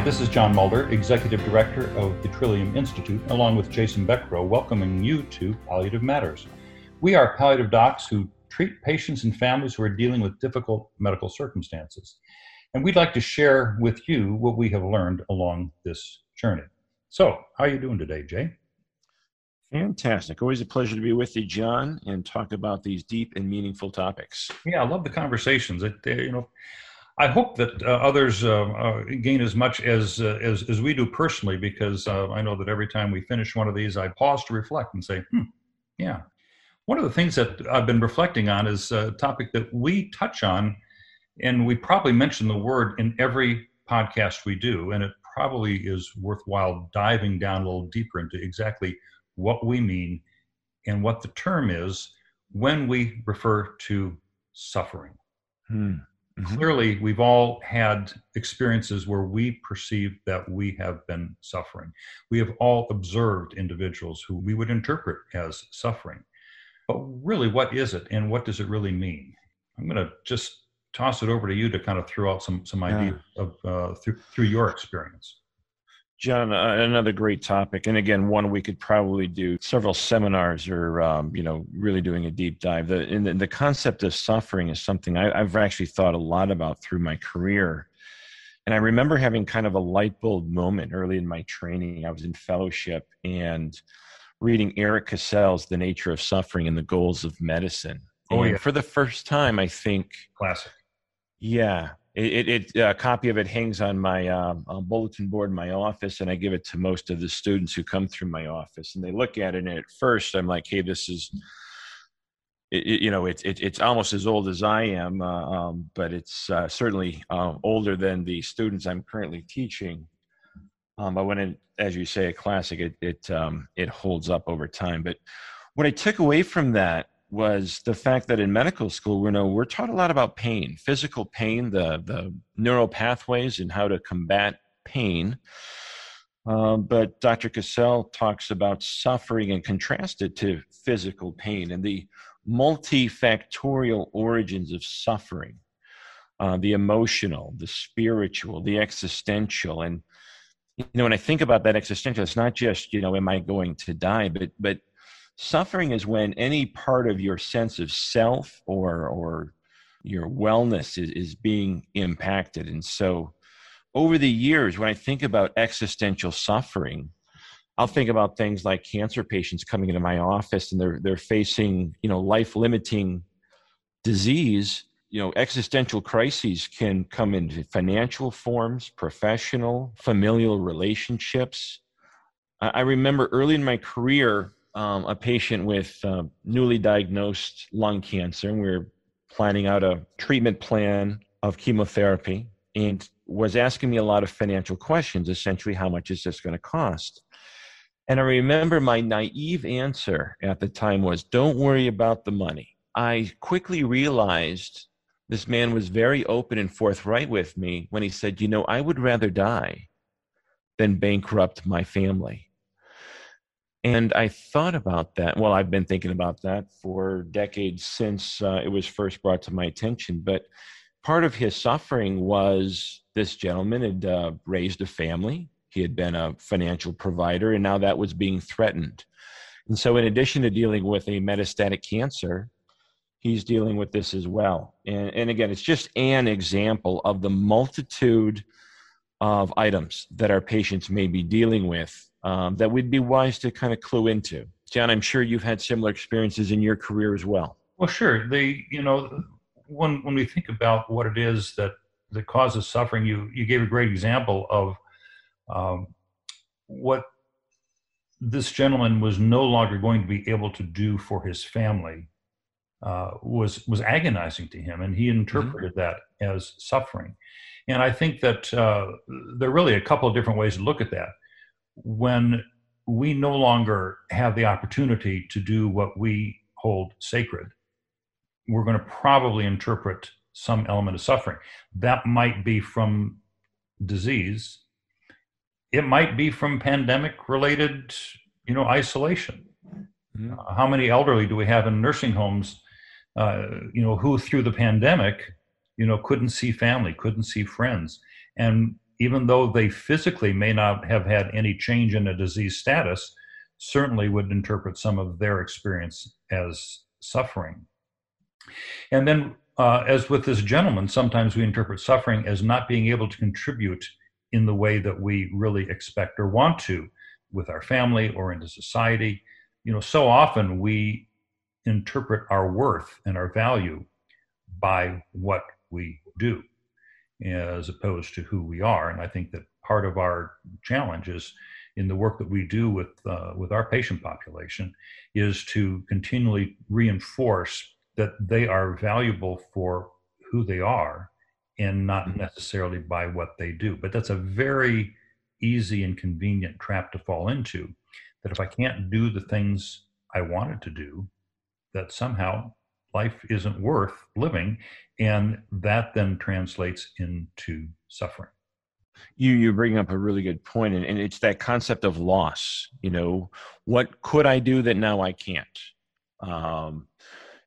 Hi, this is John Mulder, Executive Director of the Trillium Institute, along with Jason Beckrow, welcoming you to Palliative Matters. We are palliative docs who treat patients and families who are dealing with difficult medical circumstances. And we'd like to share with you what we have learned along this journey. So, how are you doing today, Jay? Fantastic. Always a pleasure to be with you, John, and talk about these deep and meaningful topics. Yeah, I love the conversations. It, you know, I hope that uh, others uh, uh, gain as much as, uh, as as we do personally, because uh, I know that every time we finish one of these, I pause to reflect and say, "Hmm, yeah." One of the things that I've been reflecting on is a topic that we touch on, and we probably mention the word in every podcast we do, and it probably is worthwhile diving down a little deeper into exactly what we mean and what the term is when we refer to suffering. Hmm. Mm-hmm. Clearly, we've all had experiences where we perceive that we have been suffering. We have all observed individuals who we would interpret as suffering. But really, what is it and what does it really mean? I'm going to just toss it over to you to kind of throw out some, some ideas yeah. of uh, through, through your experience. John, uh, another great topic, and again, one we could probably do several seminars or um, you know really doing a deep dive. The, the, the concept of suffering is something I, I've actually thought a lot about through my career, and I remember having kind of a light bulb moment early in my training. I was in fellowship and reading Eric Cassell's "The Nature of Suffering and the Goals of Medicine." Oh, and yeah. for the first time, I think classic. Yeah, it, it, a copy of it hangs on my um, bulletin board in my office, and I give it to most of the students who come through my office, and they look at it. And at first, I'm like, "Hey, this is." It, you know, it's it, it's almost as old as I am, uh, um, but it's uh, certainly uh, older than the students I'm currently teaching. Um, but when it, as you say, a classic, it it um, it holds up over time. But what I took away from that was the fact that in medical school, we know we're taught a lot about pain, physical pain, the the neural pathways, and how to combat pain. Um, but Dr. Cassell talks about suffering and contrasted to physical pain and the multifactorial origins of suffering, uh, the emotional, the spiritual, the existential, and you know when I think about that existential, it's not just you know am I going to die, but but Suffering is when any part of your sense of self or or your wellness is, is being impacted. And so over the years, when I think about existential suffering, I'll think about things like cancer patients coming into my office and they're they're facing, you know, life limiting disease. You know, existential crises can come in financial forms, professional, familial relationships. I remember early in my career, um, a patient with uh, newly diagnosed lung cancer, and we were planning out a treatment plan of chemotherapy, and was asking me a lot of financial questions. Essentially, how much is this going to cost? And I remember my naive answer at the time was, "Don't worry about the money." I quickly realized this man was very open and forthright with me when he said, "You know, I would rather die than bankrupt my family." And I thought about that. Well, I've been thinking about that for decades since uh, it was first brought to my attention. But part of his suffering was this gentleman had uh, raised a family, he had been a financial provider, and now that was being threatened. And so, in addition to dealing with a metastatic cancer, he's dealing with this as well. And, and again, it's just an example of the multitude of items that our patients may be dealing with um, that we'd be wise to kind of clue into. John, I'm sure you've had similar experiences in your career as well. Well, sure. The you know when when we think about what it is that that causes suffering, you you gave a great example of um, what this gentleman was no longer going to be able to do for his family uh, was was agonizing to him, and he mm-hmm. interpreted mm-hmm. that as suffering. And I think that uh, there are really a couple of different ways to look at that when we no longer have the opportunity to do what we hold sacred, we're going to probably interpret some element of suffering. That might be from disease. It might be from pandemic related, you know, isolation. Mm-hmm. Uh, how many elderly do we have in nursing homes, uh, you know, who through the pandemic, you know, couldn't see family, couldn't see friends. And even though they physically may not have had any change in a disease status, certainly would interpret some of their experience as suffering. And then, uh, as with this gentleman, sometimes we interpret suffering as not being able to contribute in the way that we really expect or want to with our family or into society. You know, so often we interpret our worth and our value by what we do as opposed to who we are. And I think that part of our challenge is in the work that we do with uh, with our patient population is to continually reinforce that they are valuable for who they are and not mm-hmm. necessarily by what they do. But that's a very easy and convenient trap to fall into. That if I can't do the things I wanted to do, that somehow life isn't worth living. And that then translates into suffering. You you bring up a really good point, and, and it's that concept of loss. You know, what could I do that now I can't? Um,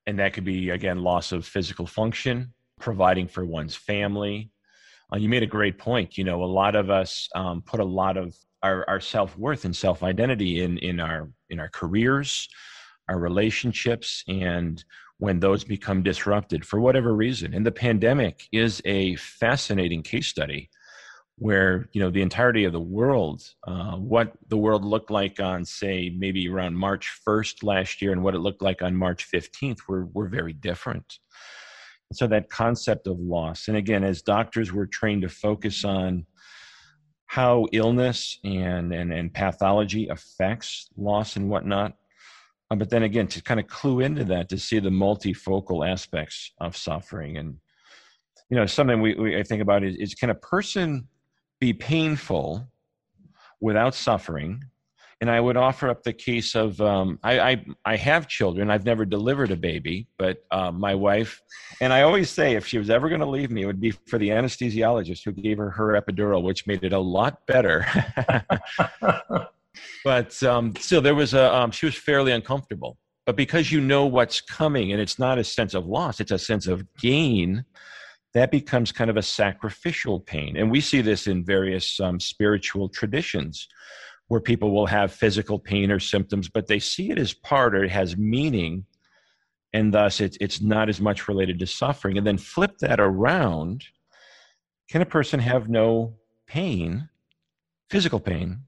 and that could be again loss of physical function, providing for one's family. Uh, you made a great point. You know, a lot of us um, put a lot of our, our self worth and self identity in in our in our careers, our relationships, and when those become disrupted for whatever reason. And the pandemic is a fascinating case study where you know the entirety of the world uh, what the world looked like on say maybe around march 1st last year and what it looked like on march 15th were, were very different and so that concept of loss and again as doctors we're trained to focus on how illness and and, and pathology affects loss and whatnot uh, but then again, to kind of clue into that, to see the multifocal aspects of suffering, and you know, something we, we I think about is, is can a person be painful without suffering? And I would offer up the case of um, I, I, I have children. I've never delivered a baby, but uh, my wife, and I always say if she was ever going to leave me, it would be for the anesthesiologist who gave her her epidural, which made it a lot better. but um, still, there was a um, she was fairly uncomfortable. But because you know what's coming, and it's not a sense of loss, it's a sense of gain. That becomes kind of a sacrificial pain, and we see this in various um, spiritual traditions, where people will have physical pain or symptoms, but they see it as part or it has meaning, and thus it's it's not as much related to suffering. And then flip that around: can a person have no pain, physical pain,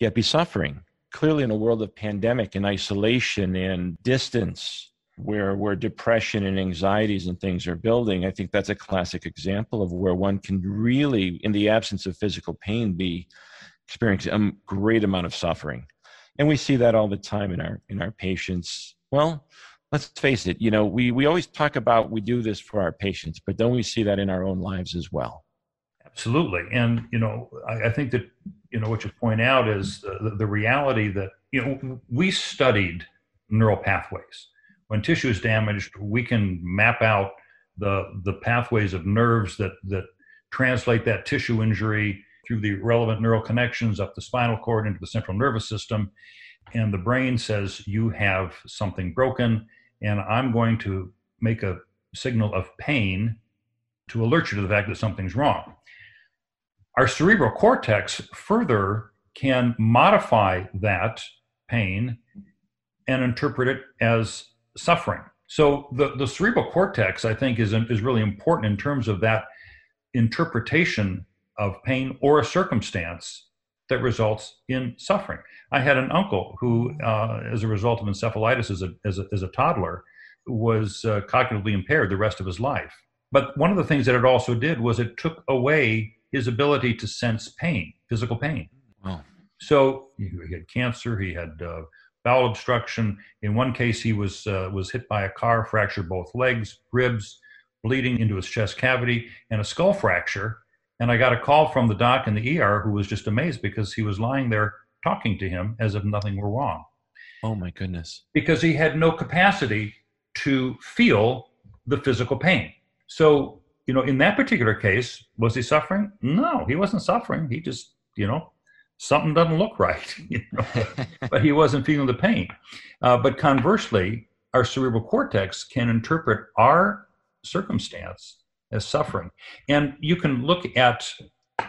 yet be suffering. Clearly, in a world of pandemic and isolation and distance, where where depression and anxieties and things are building, I think that's a classic example of where one can really, in the absence of physical pain, be experiencing a great amount of suffering. And we see that all the time in our in our patients. Well, let's face it, you know, we, we always talk about we do this for our patients, but don't we see that in our own lives as well? Absolutely. And, you know, I, I think that you know what you point out is the, the reality that you know we studied neural pathways. When tissue is damaged, we can map out the the pathways of nerves that that translate that tissue injury through the relevant neural connections up the spinal cord into the central nervous system and the brain says you have something broken and i'm going to make a signal of pain to alert you to the fact that something's wrong our cerebral cortex further can modify that pain and interpret it as suffering. So the, the cerebral cortex, I think, is, is really important in terms of that interpretation of pain or a circumstance that results in suffering. I had an uncle who, uh, as a result of encephalitis as a, as a, as a toddler, was uh, cognitively impaired the rest of his life. But one of the things that it also did was it took away his ability to sense pain, physical pain. Wow. So he had cancer. He had uh, bowel obstruction. In one case, he was uh, was hit by a car, fractured both legs, ribs, bleeding into his chest cavity, and a skull fracture. And I got a call from the doc in the ER who was just amazed because he was lying there talking to him as if nothing were wrong. Oh my goodness! Because he had no capacity to feel the physical pain. So you know, in that particular case, was he suffering? No, he wasn't suffering. He just, you know, something doesn't look right, you know, but he wasn't feeling the pain. Uh, but conversely, our cerebral cortex can interpret our circumstance as suffering. And you can look at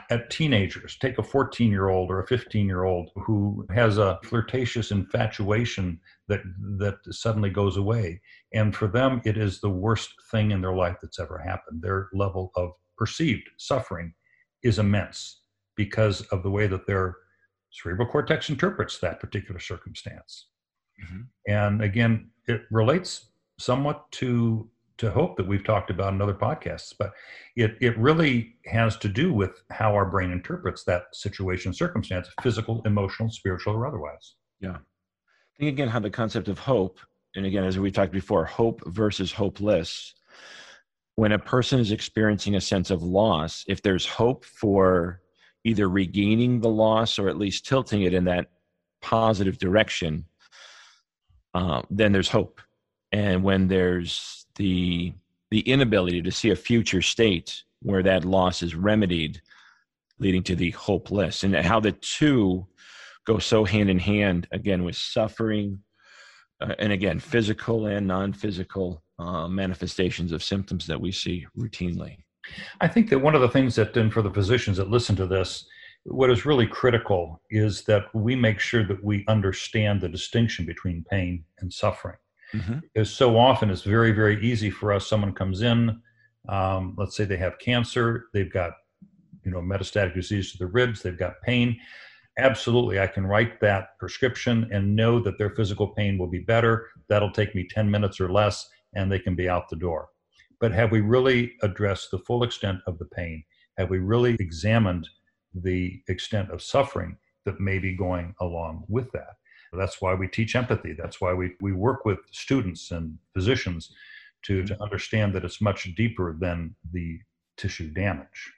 at teenagers. Take a 14 year old or a 15 year old who has a flirtatious infatuation that, that suddenly goes away. And for them, it is the worst thing in their life that's ever happened. Their level of perceived suffering is immense because of the way that their cerebral cortex interprets that particular circumstance. Mm-hmm. And again, it relates somewhat to to hope that we've talked about in other podcasts, but it it really has to do with how our brain interprets that situation, circumstance, physical, emotional, spiritual, or otherwise. Yeah. Think again how the concept of hope, and again, as we talked before, hope versus hopeless. When a person is experiencing a sense of loss, if there's hope for either regaining the loss or at least tilting it in that positive direction, uh, then there's hope. And when there's the the inability to see a future state where that loss is remedied, leading to the hopeless, and how the two go so hand in hand again with suffering, uh, and again physical and non-physical uh, manifestations of symptoms that we see routinely. I think that one of the things that, and for the physicians that listen to this, what is really critical is that we make sure that we understand the distinction between pain and suffering. Mm-hmm. Because so often it's very, very easy for us. Someone comes in, um, let's say they have cancer, they've got, you know, metastatic disease to the ribs, they've got pain. Absolutely, I can write that prescription and know that their physical pain will be better. That'll take me 10 minutes or less, and they can be out the door. But have we really addressed the full extent of the pain? Have we really examined the extent of suffering that may be going along with that? That's why we teach empathy. That's why we, we work with students and physicians to, to mm-hmm. understand that it's much deeper than the tissue damage.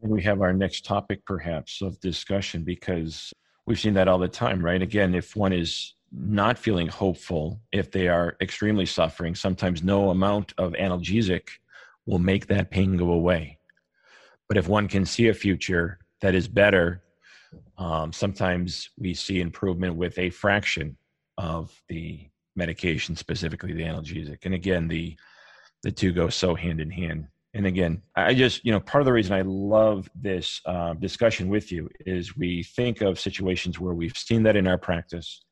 We have our next topic, perhaps, of discussion because we've seen that all the time, right? Again, if one is not feeling hopeful, if they are extremely suffering, sometimes no amount of analgesic will make that pain go away. But if one can see a future that is better, um, sometimes we see improvement with a fraction of the medication, specifically the analgesic. And again, the the two go so hand in hand. And again, I just, you know, part of the reason I love this uh, discussion with you is we think of situations where we've seen that in our practice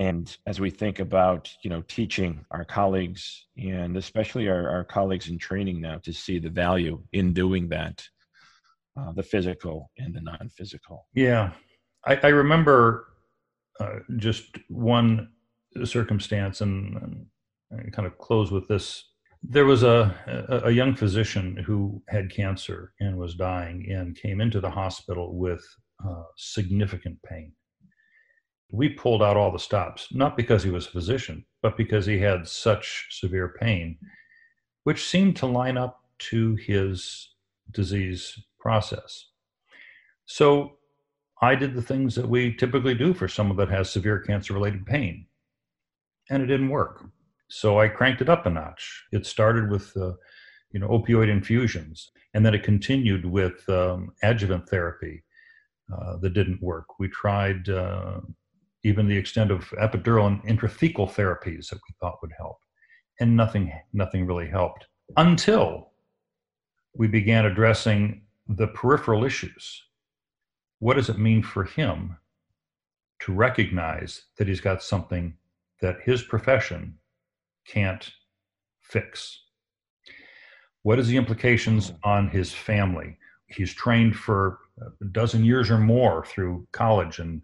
and as we think about you know teaching our colleagues and especially our, our colleagues in training now to see the value in doing that uh, the physical and the non-physical. Yeah. I, I remember uh, just one circumstance and, and kind of close with this. There was a, a, a young physician who had cancer and was dying and came into the hospital with uh, significant pain. We pulled out all the stops, not because he was a physician, but because he had such severe pain, which seemed to line up to his disease process. So I did the things that we typically do for someone that has severe cancer related pain, and it didn't work. So I cranked it up a notch. It started with, uh, you know, opioid infusions, and then it continued with um, adjuvant therapy uh, that didn't work. We tried uh, even the extent of epidural and intrathecal therapies that we thought would help. And nothing, nothing really helped until we began addressing the peripheral issues. What does it mean for him to recognize that he's got something that his profession can't fix? What is the implications hmm. on his family? He's trained for a dozen years or more through college and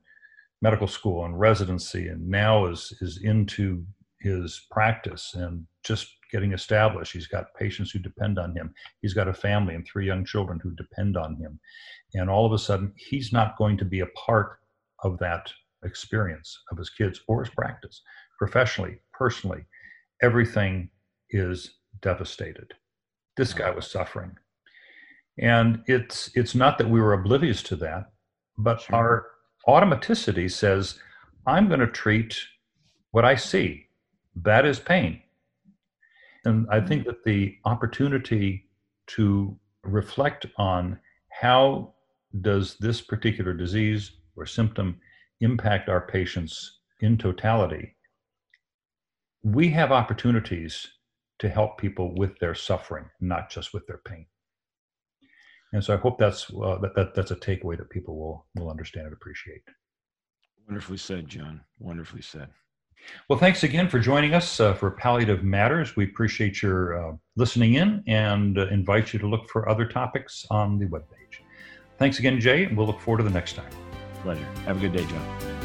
medical school and residency and now is is into his practice and just getting established he's got patients who depend on him he's got a family and three young children who depend on him and all of a sudden he's not going to be a part of that experience of his kids or his practice professionally personally everything is devastated this guy was suffering and it's it's not that we were oblivious to that but sure. our automaticity says, I'm going to treat what I see. That is pain. And I think that the opportunity to reflect on how does this particular disease or symptom impact our patients in totality, we have opportunities to help people with their suffering, not just with their pain. And so I hope that's uh, that, that that's a takeaway that people will will understand and appreciate. Wonderfully said, John. Wonderfully said. Well, thanks again for joining us uh, for Palliative Matters. We appreciate your uh, listening in and uh, invite you to look for other topics on the webpage. Thanks again, Jay, and we'll look forward to the next time. Pleasure. Have a good day, John.